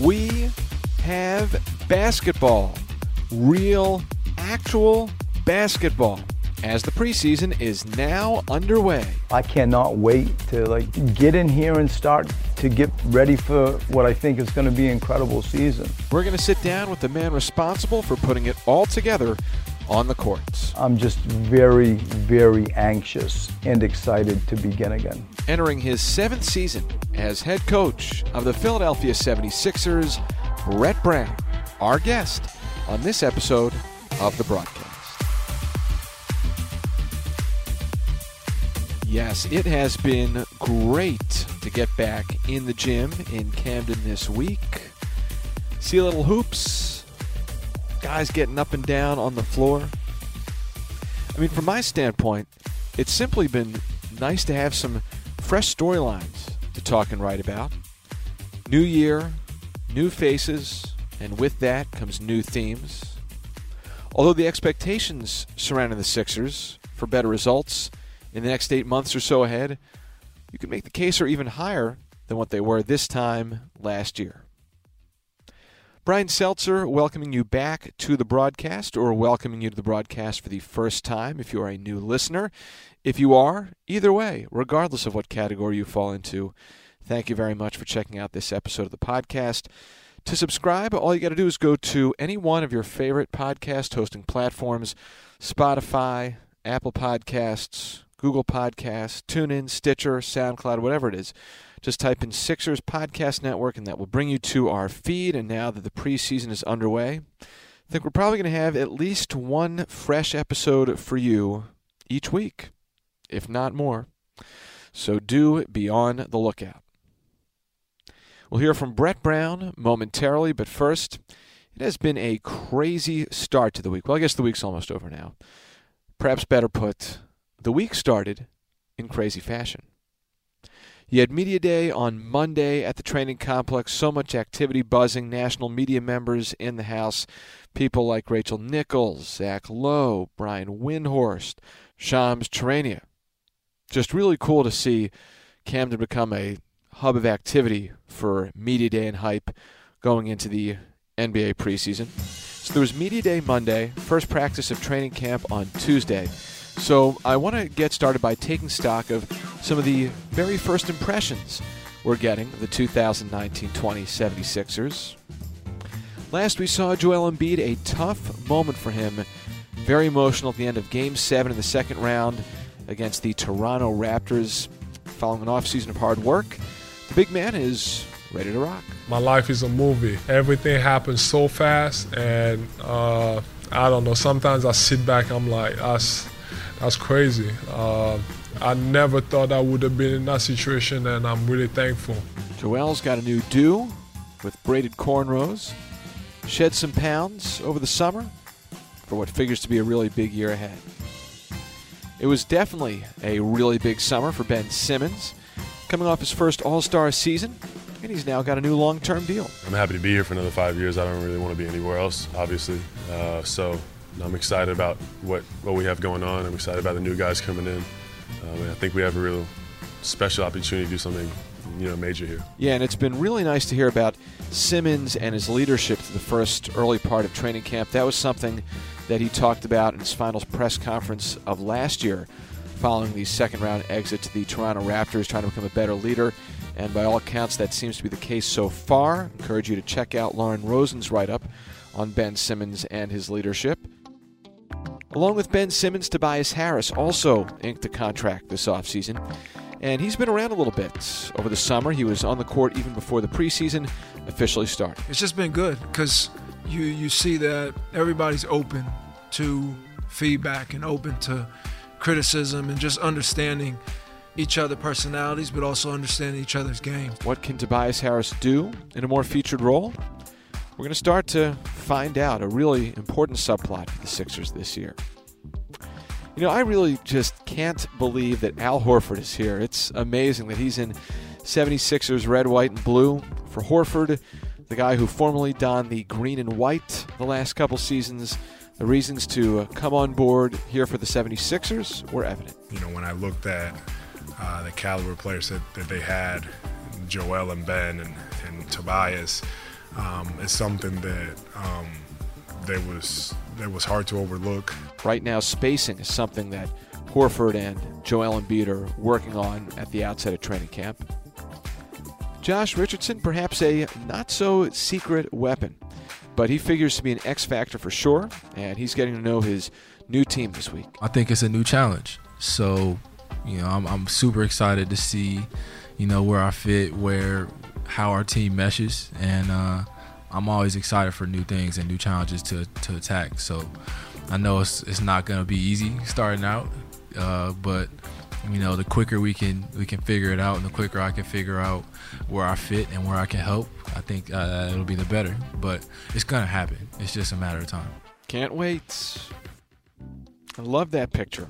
we have basketball. Real, actual basketball. As the preseason is now underway. I cannot wait to like get in here and start to get ready for what I think is going to be an incredible season. We're going to sit down with the man responsible for putting it all together on the courts. I'm just very, very anxious and excited to begin again. Entering his seventh season as head coach of the Philadelphia 76ers, Brett Brown, our guest on this episode of the broadcast. Yes, it has been great to get back in the gym in Camden this week. See a little hoops, guys getting up and down on the floor. I mean, from my standpoint, it's simply been nice to have some fresh storylines to talk and write about. New year, new faces, and with that comes new themes. Although the expectations surrounding the Sixers for better results in the next eight months or so ahead, you can make the case are even higher than what they were this time last year. Brian Seltzer welcoming you back to the broadcast, or welcoming you to the broadcast for the first time if you are a new listener. If you are, either way, regardless of what category you fall into, thank you very much for checking out this episode of the podcast. To subscribe, all you got to do is go to any one of your favorite podcast hosting platforms Spotify, Apple Podcasts, Google Podcasts, TuneIn, Stitcher, SoundCloud, whatever it is. Just type in Sixers Podcast Network, and that will bring you to our feed. And now that the preseason is underway, I think we're probably going to have at least one fresh episode for you each week, if not more. So do be on the lookout. We'll hear from Brett Brown momentarily, but first, it has been a crazy start to the week. Well, I guess the week's almost over now. Perhaps better put, the week started in crazy fashion. You had Media Day on Monday at the training complex. So much activity buzzing. National media members in the house. People like Rachel Nichols, Zach Lowe, Brian Windhorst, Shams Charania. Just really cool to see Camden become a hub of activity for Media Day and hype going into the NBA preseason. So there was Media Day Monday, first practice of training camp on Tuesday. So I want to get started by taking stock of some of the very first impressions we're getting of the 2019-20 76ers. Last we saw Joel Embiid, a tough moment for him, very emotional at the end of Game 7 in the second round against the Toronto Raptors following an offseason of hard work. The big man is ready to rock. My life is a movie. Everything happens so fast, and uh, I don't know. Sometimes I sit back, I'm like, that's that's crazy. Uh, I never thought I would have been in that situation, and I'm really thankful. Joel's got a new do with braided cornrows. Shed some pounds over the summer for what figures to be a really big year ahead. It was definitely a really big summer for Ben Simmons, coming off his first All Star season, and he's now got a new long term deal. I'm happy to be here for another five years. I don't really want to be anywhere else, obviously. Uh, so I'm excited about what, what we have going on. I'm excited about the new guys coming in. Um, I think we have a real special opportunity to do something you know major here. Yeah, and it's been really nice to hear about Simmons and his leadership to the first early part of training camp. That was something that he talked about in his finals press conference of last year, following the second round exit to the Toronto Raptors, trying to become a better leader. And by all accounts, that seems to be the case so far. I encourage you to check out Lauren Rosen's write up on Ben Simmons and his leadership. Along with Ben Simmons, Tobias Harris also inked a contract this offseason. And he's been around a little bit over the summer. He was on the court even before the preseason officially started. It's just been good because you, you see that everybody's open to feedback and open to criticism and just understanding each other personalities, but also understanding each other's game. What can Tobias Harris do in a more featured role? We're going to start to find out a really important subplot for the Sixers this year. You know, I really just can't believe that Al Horford is here. It's amazing that he's in 76ers red, white, and blue. For Horford, the guy who formerly donned the green and white the last couple seasons, the reasons to come on board here for the 76ers were evident. You know, when I looked at uh, the caliber players that, that they had, Joel and Ben and, and Tobias, um, is something that um, that was that was hard to overlook. Right now, spacing is something that Horford and Joel Embiid are working on at the outset of training camp. Josh Richardson, perhaps a not so secret weapon, but he figures to be an X factor for sure, and he's getting to know his new team this week. I think it's a new challenge. So, you know, I'm, I'm super excited to see, you know, where I fit, where, how our team meshes, and uh, I'm always excited for new things and new challenges to, to attack. So, I know it's, it's not going to be easy starting out, uh, but you know, the quicker we can we can figure it out, and the quicker I can figure out where I fit and where I can help, I think uh, it'll be the better. But it's gonna happen. It's just a matter of time. Can't wait. I love that picture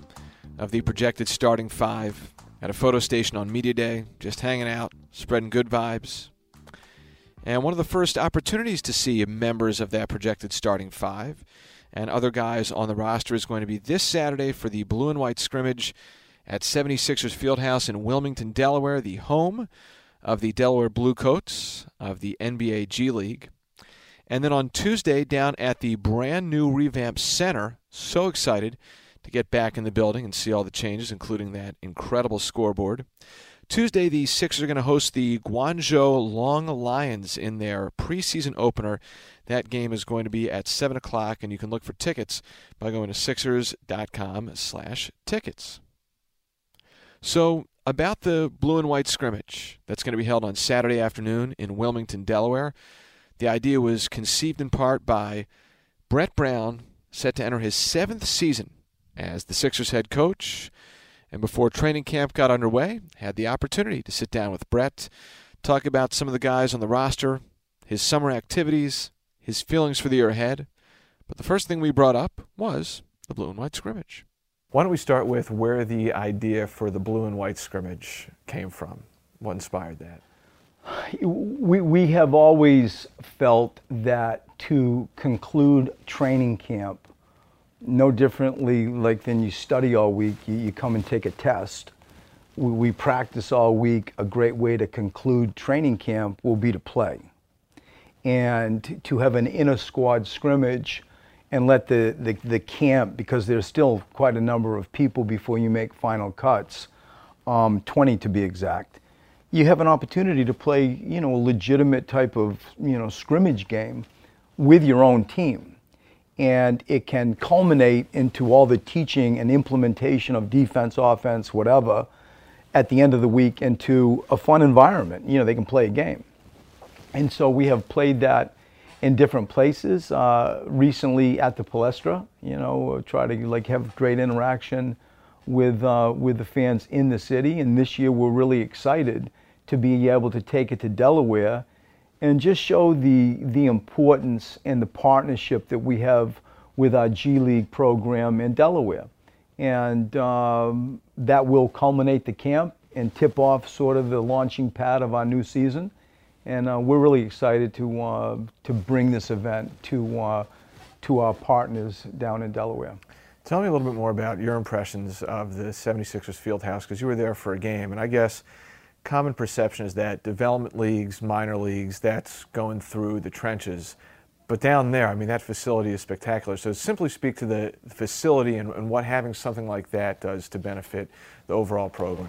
of the projected starting five at a photo station on Media Day, just hanging out, spreading good vibes. And one of the first opportunities to see members of that projected starting five and other guys on the roster is going to be this Saturday for the blue and white scrimmage at 76ers Fieldhouse in Wilmington, Delaware, the home of the Delaware Bluecoats of the NBA G League. And then on Tuesday, down at the brand new revamped center, so excited to get back in the building and see all the changes, including that incredible scoreboard. Tuesday, the Sixers are going to host the Guangzhou Long Lions in their preseason opener. That game is going to be at 7 o'clock, and you can look for tickets by going to sixers.com slash tickets. So, about the blue and white scrimmage that's going to be held on Saturday afternoon in Wilmington, Delaware, the idea was conceived in part by Brett Brown, set to enter his seventh season as the Sixers head coach. And before training camp got underway, had the opportunity to sit down with Brett, talk about some of the guys on the roster, his summer activities, his feelings for the year ahead. But the first thing we brought up was the blue and white scrimmage. Why don't we start with where the idea for the blue and white scrimmage came from? What inspired that? We, we have always felt that to conclude training camp, no differently like than you study all week, you, you come and take a test. We, we practice all week. A great way to conclude training camp will be to play. And to have an inner squad scrimmage and let the, the, the, camp, because there's still quite a number of people before you make final cuts, um, 20 to be exact, you have an opportunity to play, you know, a legitimate type of, you know, scrimmage game with your own team. And it can culminate into all the teaching and implementation of defense, offense, whatever, at the end of the week into a fun environment. You know, they can play a game. And so we have played that in different places. Uh, recently at the Palestra, you know, try to like have great interaction with uh, with the fans in the city. And this year, we're really excited to be able to take it to Delaware and just show the the importance and the partnership that we have with our G League program in Delaware. And um, that will culminate the camp and tip off sort of the launching pad of our new season and uh, we're really excited to uh, to bring this event to uh, to our partners down in Delaware. Tell me a little bit more about your impressions of the 76ers Fieldhouse because you were there for a game, and I guess common perception is that development leagues, minor leagues, that's going through the trenches. But down there, I mean, that facility is spectacular. So simply speak to the facility and, and what having something like that does to benefit the overall program.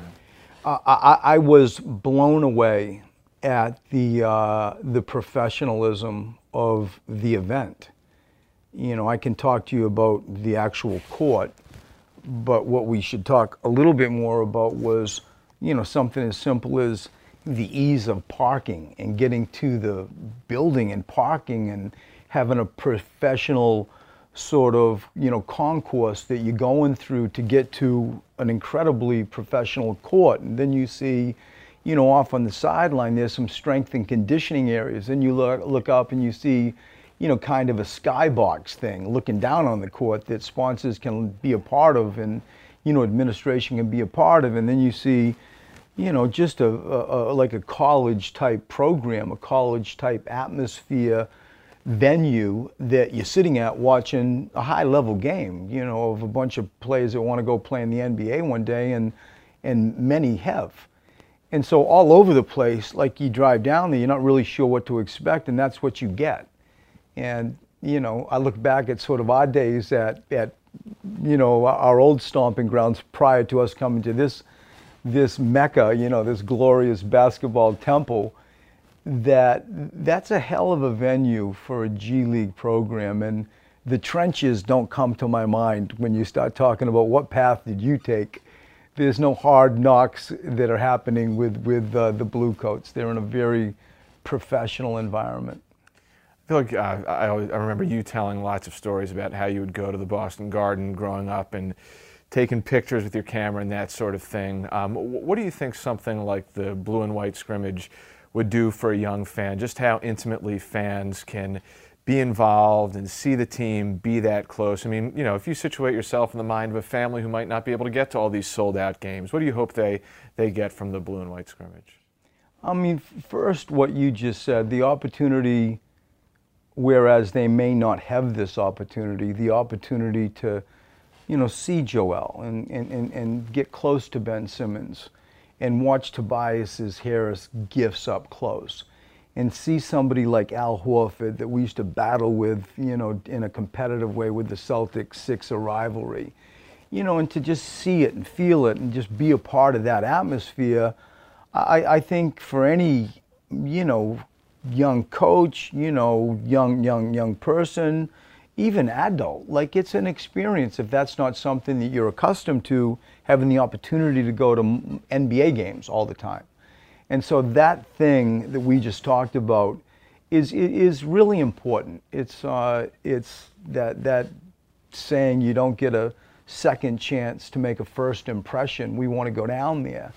Uh, I, I was blown away at the uh, the professionalism of the event. You know, I can talk to you about the actual court, but what we should talk a little bit more about was, you know, something as simple as the ease of parking and getting to the building and parking and having a professional sort of you know concourse that you're going through to get to an incredibly professional court and then you see you know, off on the sideline, there's some strength and conditioning areas. And you look, look up and you see, you know, kind of a skybox thing looking down on the court that sponsors can be a part of and, you know, administration can be a part of. And then you see, you know, just a, a, a like a college type program, a college type atmosphere venue that you're sitting at watching a high level game, you know, of a bunch of players that want to go play in the NBA one day and, and many have And so all over the place, like you drive down there, you're not really sure what to expect, and that's what you get. And you know, I look back at sort of our days at at you know our old stomping grounds prior to us coming to this this mecca, you know, this glorious basketball temple. That that's a hell of a venue for a G League program, and the trenches don't come to my mind when you start talking about what path did you take. There's no hard knocks that are happening with with uh, the Bluecoats. They're in a very professional environment. I feel like uh, I, always, I remember you telling lots of stories about how you would go to the Boston Garden growing up and taking pictures with your camera and that sort of thing. Um, what do you think something like the blue and white scrimmage would do for a young fan? Just how intimately fans can be involved and see the team be that close. I mean, you know, if you situate yourself in the mind of a family who might not be able to get to all these sold out games, what do you hope they, they get from the blue and white scrimmage? I mean, first, what you just said, the opportunity whereas they may not have this opportunity, the opportunity to, you know, see Joel and, and, and, and get close to Ben Simmons and watch Tobias Harris gifts up close and see somebody like Al Horford that we used to battle with, you know, in a competitive way with the Celtics Sixer rivalry, you know, and to just see it and feel it and just be a part of that atmosphere, I, I think for any, you know, young coach, you know, young, young, young person, even adult. Like it's an experience if that's not something that you're accustomed to, having the opportunity to go to NBA games all the time. And so that thing that we just talked about is is really important. It's uh, it's that that saying you don't get a second chance to make a first impression. We want to go down there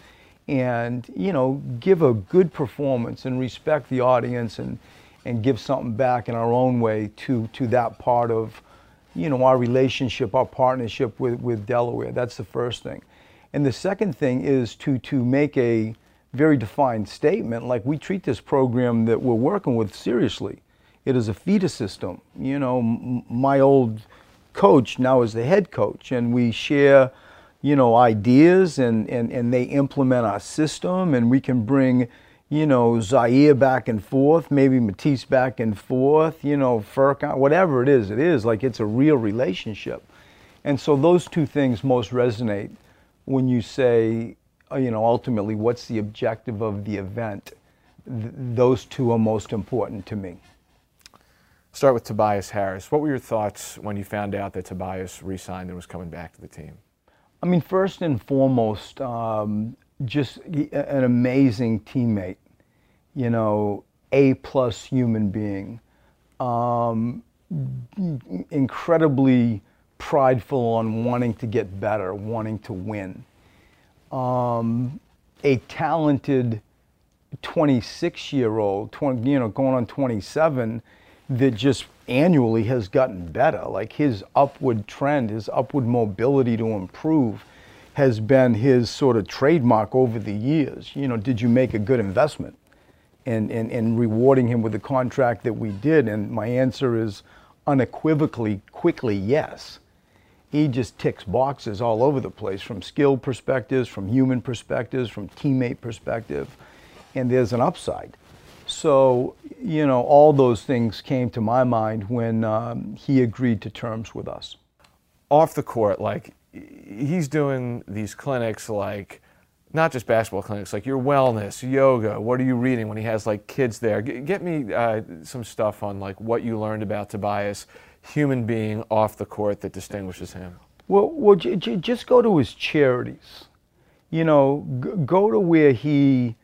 and you know give a good performance and respect the audience and and give something back in our own way to to that part of you know our relationship our partnership with with Delaware. That's the first thing. And the second thing is to to make a very defined statement like we treat this program that we're working with seriously. It is a feeder system. You know my old coach now is the head coach and we share you know, ideas and, and, and they implement our system and we can bring, you know, Zhaire back and forth, maybe Matisse back and forth, you know, Furkan, whatever it is, it is like it's a real relationship. And so those two things most resonate when you say, uh, you know, ultimately, what's the objective of the event? Th- those two are most important to me. Start with Tobias Harris. What were your thoughts when you found out that Tobias re signed and was coming back to the team? I mean, first and foremost, um, just an amazing teammate. You know, a plus human being. Um, incredibly prideful on wanting to get better, wanting to win. Um, a talented 26 year old, 20, you know, going on 27, that just annually has gotten better. Like his upward trend, his upward mobility to improve has been his sort of trademark over the years. You know, did you make a good investment? And, and rewarding him with the contract that we did. And my answer is unequivocally, quickly, yes. He just ticks boxes all over the place from skill perspectives, from human perspectives, from teammate perspective. And there's an upside. So, you know, all those things came to my mind when um, he agreed to terms with us. Off the court, like, he's doing these clinics like, not just basketball clinics, like your wellness, yoga. What are you reading when he has like kids there? G- get me uh, some stuff on like what you learned about Tobias, human being off the court that distinguishes him. Well, well, j- j- just go to his charities. You know, g- go to where he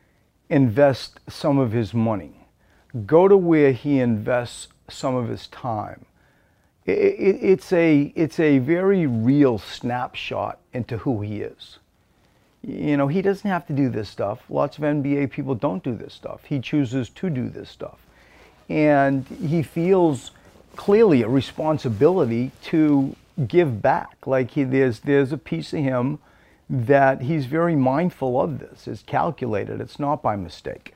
invests some of his money. Go to where he invests some of his time. It, it, it's, a, it's a very real snapshot into who he is. You know, he doesn't have to do this stuff. Lots of NBA people don't do this stuff. He chooses to do this stuff. And he feels clearly a responsibility to give back. Like he, there's, there's a piece of him that he's very mindful of this. It's calculated. It's not by mistake.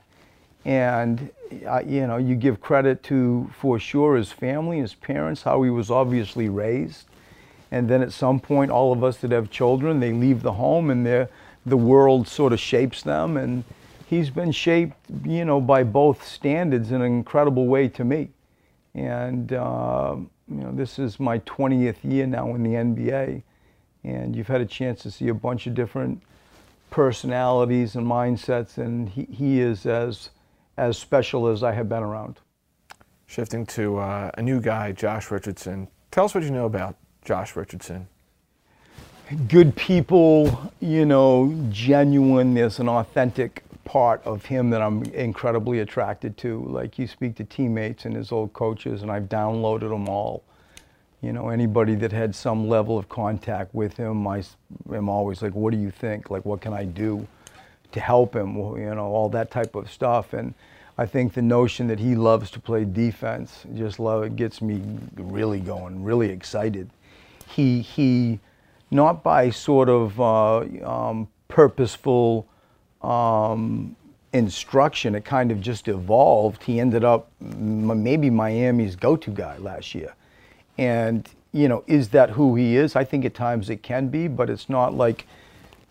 And uh, you know, you give credit to for sure his family, his parents, how he was obviously raised. And then at some point, all of us that have children, they leave the home and the world sort of shapes them. And he's been shaped, you know, by both standards in an incredible way to me. And uh, you know, this is my 20th year now in the NBA, and you've had a chance to see a bunch of different personalities and mindsets, and he, he is as as special as I have been around. Shifting to uh, a new guy, Josh Richardson. Tell us what you know about Josh Richardson. Good people, you know, genuine. There's an authentic part of him that I'm incredibly attracted to. Like you speak to teammates and his old coaches, and I've downloaded them all. You know, anybody that had some level of contact with him, I am always like, what do you think? Like, what can I do to help him? You know, all that type of stuff. And I think the notion that he loves to play defense just love it gets me really going, really excited. He he, not by sort of uh, um, purposeful um, instruction. It kind of just evolved. He ended up maybe Miami's go-to guy last year, and you know, is that who he is? I think at times it can be, but it's not like,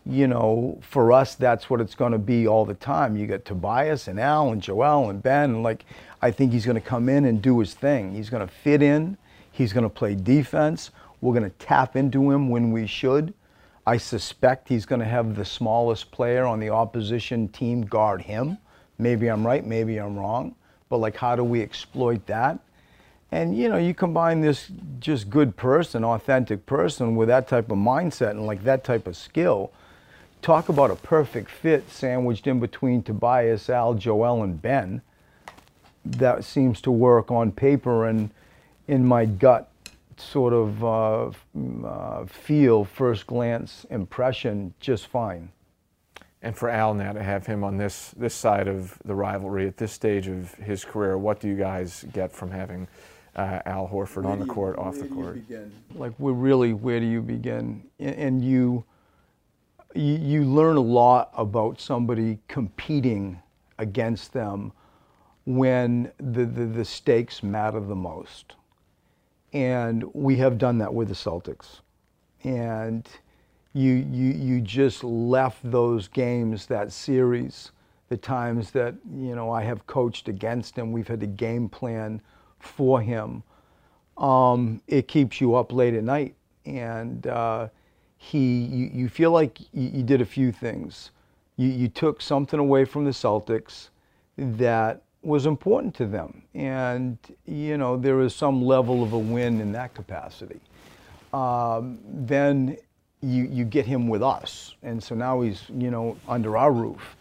you know, for us that's what it's going to be all the time. You got Tobias and Al and Joel and Ben, and like I think he's going to come in and do his thing. He's going to fit in. He's going to play defense. We're going to tap into him when we should. I suspect he's going to have the smallest player on the opposition team guard him. Maybe I'm right, maybe I'm wrong. But like, how do we exploit that? And you know, you combine this just good person, authentic person with that type of mindset and like that type of skill. Talk about a perfect fit sandwiched in between Tobias, Al, Joel, and Ben. That seems to work on paper and in my gut sort of uh, uh, feel, first glance impression, just fine. And for Al now to have him on this this side of the rivalry at this stage of his career, what do you guys get from having uh, Al Horford where on the court, you, off the court? Like, we're really, where do you begin? And you, you you learn a lot about somebody competing against them when the, the, the stakes matter the most. And we have done that with the Celtics. And you, you, you just left those games, that series, the times that, you know, I have coached against him, we've had to game plan for him. Um, it keeps you up late at night. And uh, he, you, you feel like you, you did a few things. You, you took something away from the Celtics that was important to them. And, you know, there is some level of a win in that capacity. Um, then you, you get him with us. And so now he's, you know, under our roof.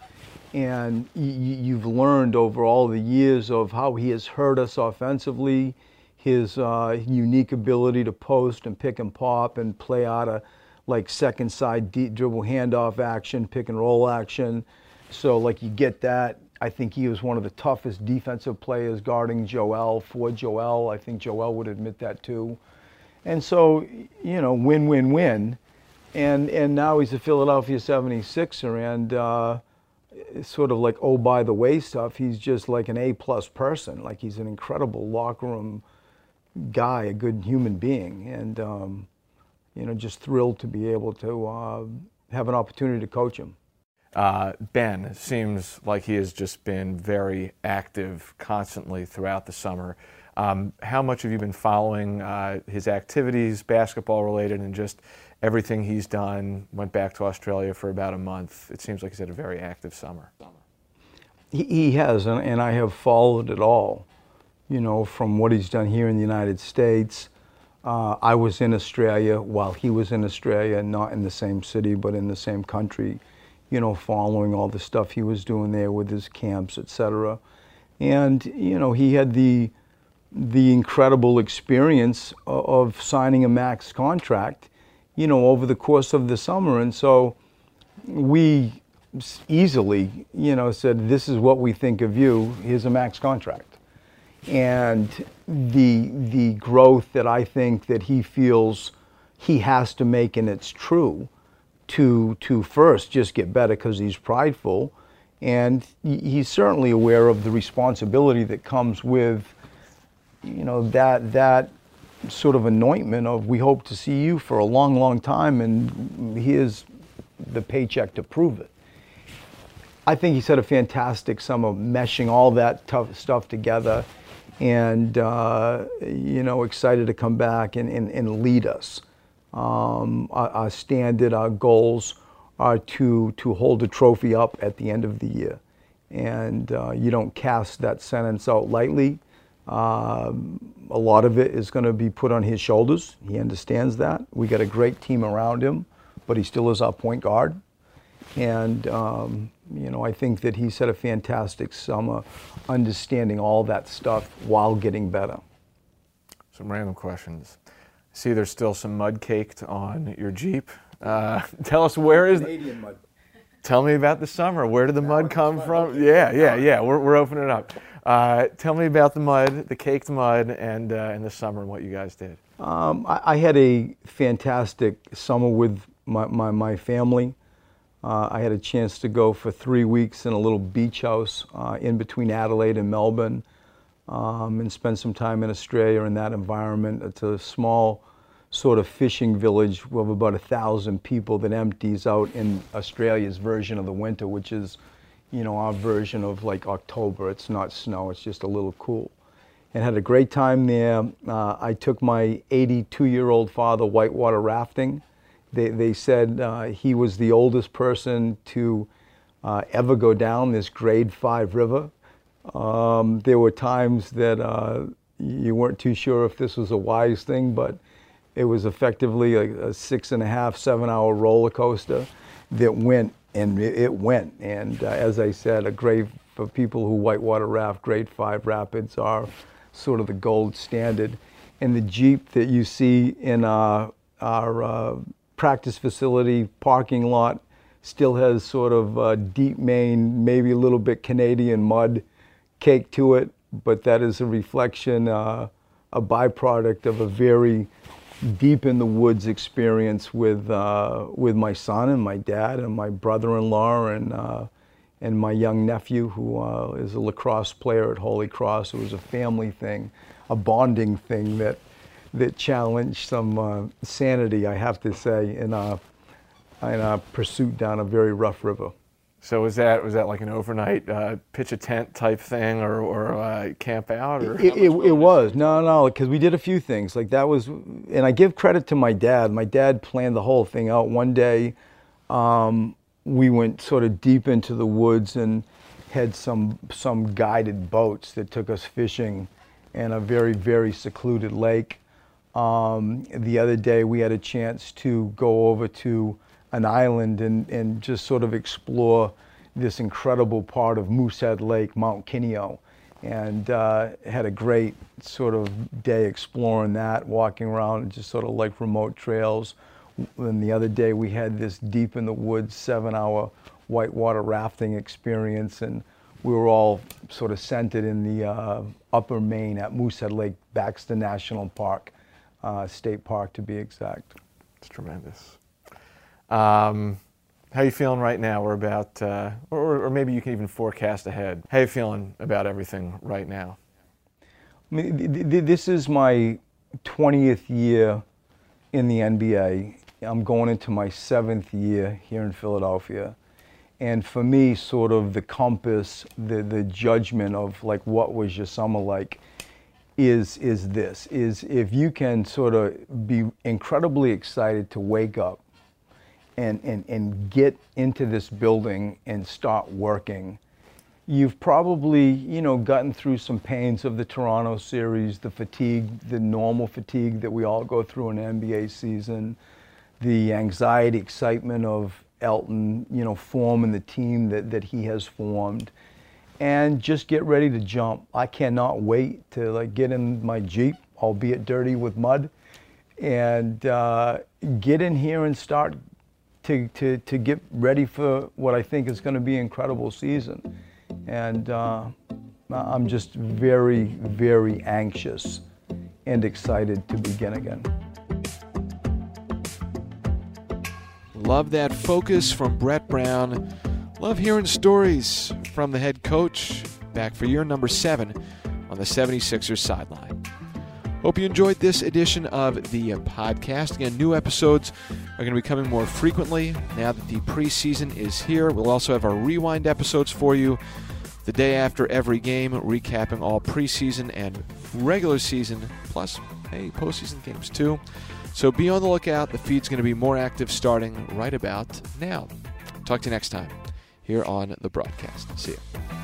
And you, you've learned over all the years of how he has hurt us offensively, his uh, unique ability to post and pick and pop and play out of like second side deep dribble handoff action, pick and roll action. So like you get that I think he was one of the toughest defensive players guarding Joel for Joel. I think Joel would admit that too. And so, you know, win, win, win. And, and now he's a Philadelphia 76er and uh, sort of like, oh, by the way stuff. He's just like an A plus person. Like he's an incredible locker room guy, a good human being. And, um, you know, just thrilled to be able to uh, have an opportunity to coach him. Uh, ben seems like he has just been very active constantly throughout the summer. Um, how much have you been following uh, his activities, basketball related, and just everything he's done? Went back to Australia for about a month. It seems like he's had a very active summer. He, he has, and, and I have followed it all. You know, from what he's done here in the United States. Uh, I was in Australia while he was in Australia, not in the same city, but in the same country you know, following all the stuff he was doing there with his camps, etc. And you know, he had the the incredible experience of, of signing a max contract, you know, over the course of the summer. And so we easily, you know, said, "This is what we think of you. Here's a max contract." And the the growth that I think that he feels he has to make, and it's true to to first just get better because he's prideful, and he's certainly aware of the responsibility that comes with, you know, that that sort of anointment of we hope to see you for a long, long time, and here's the paycheck to prove it. I think he's had a fantastic summer, meshing all that tough stuff together, and uh, you know, excited to come back and, and, and lead us. Um, our, our standard, our goals are to to hold the trophy up at the end of the year, and uh, you don't cast that sentence out lightly. Um, a lot of it is going to be put on his shoulders. He understands that. We got a great team around him, but he still is our point guard. And, um, you know, I think that he's had a fantastic summer understanding all that stuff while getting better. Some random questions. See, there's still some mud caked on your Jeep. Uh, tell us where is Canadian mud. Tell me about the summer. Where did the mud come from? Yeah, yeah, yeah. We're, we're opening it up. Uh, tell me about the mud, the caked mud, and uh, in the summer and what you guys did. Um, I, I had a fantastic summer with my, my, my family. Uh, I had a chance to go for three weeks in a little beach house uh, in between Adelaide and Melbourne um, and spend some time in Australia in that environment. It's a small sort of fishing village of about a thousand people that empties out in Australia's version of the winter, which is, you know, our version of like October. It's not snow, it's just a little cool. And had a great time there. Uh, I took my 82 year old father whitewater rafting. They, they said uh, he was the oldest person to uh, ever go down this grade five river. Um, there were times that uh, you weren't too sure if this was a wise thing, but it was effectively a, a six and a half, seven hour roller coaster that went and it, went. And uh, as I said, a grade for people who whitewater raft, grade five rapids are sort of the gold standard. And the Jeep that you see in our, our uh, practice facility parking lot still has sort of uh, deep Maine, maybe a little bit Canadian mud cake to it, but that is a reflection, uh, a byproduct of a very deep in the woods experience with uh, with my son and my dad and my brother-in-law and uh, and my young nephew who uh, is a lacrosse player at Holy Cross. It was a family thing, a bonding thing that that challenged some uh, sanity, I have to say, in a in a pursuit down a very rough river. So was that was that like an overnight uh, pitch a tent type thing or, or uh, camp out? Or? It, it, it was no, no, because we did a few things. Like that was, and I give credit to my dad. My dad planned the whole thing out. One day, um, we went sort of deep into the woods and had some some guided boats that took us fishing in a very very secluded lake. Um, the other day, we had a chance to go over to an island and, and just sort of explore this incredible part of Moosehead Lake, Mount Kineo. And uh, had a great sort of day exploring that, walking around and just sort of like remote trails. And the other day we had this deep in the woods seven hour whitewater rafting experience. And we were all sort of centered in the uh, upper Maine at Moosehead Lake, Baxter National Park, uh, State Park to be exact. It's tremendous. Um, how you feeling right now? We're about, uh, or, or maybe you can even forecast ahead. How you feeling about everything right now? I mean, th- th- this is my 20th year in the NBA. I'm going into my seventh year here in Philadelphia. And for me, sort of the compass, the, the judgment of like what was your summer like is, is this, is if you can sort of be incredibly excited to wake up and, and, and get into this building and start working, you've probably, you know, gotten through some pains of the Toronto series, the fatigue, the normal fatigue that we all go through in NBA season, the anxiety, excitement of Elton, you know, forming the team that, that he has formed. And just get ready to jump. I cannot wait to like get in my Jeep, albeit dirty with mud, and uh, get in here and start to, to, to get ready for what I think is going to be an incredible season. And uh, I'm just very, very anxious and excited to begin again. Love that focus from Brett Brown. Love hearing stories from the head coach back for year number seven on the 76ers sideline. Hope you enjoyed this edition of the podcast. Again, new episodes are going to be coming more frequently now that the preseason is here. We'll also have our rewind episodes for you the day after every game, recapping all preseason and regular season, plus, hey, postseason games too. So be on the lookout. The feed's going to be more active starting right about now. Talk to you next time here on the broadcast. See you.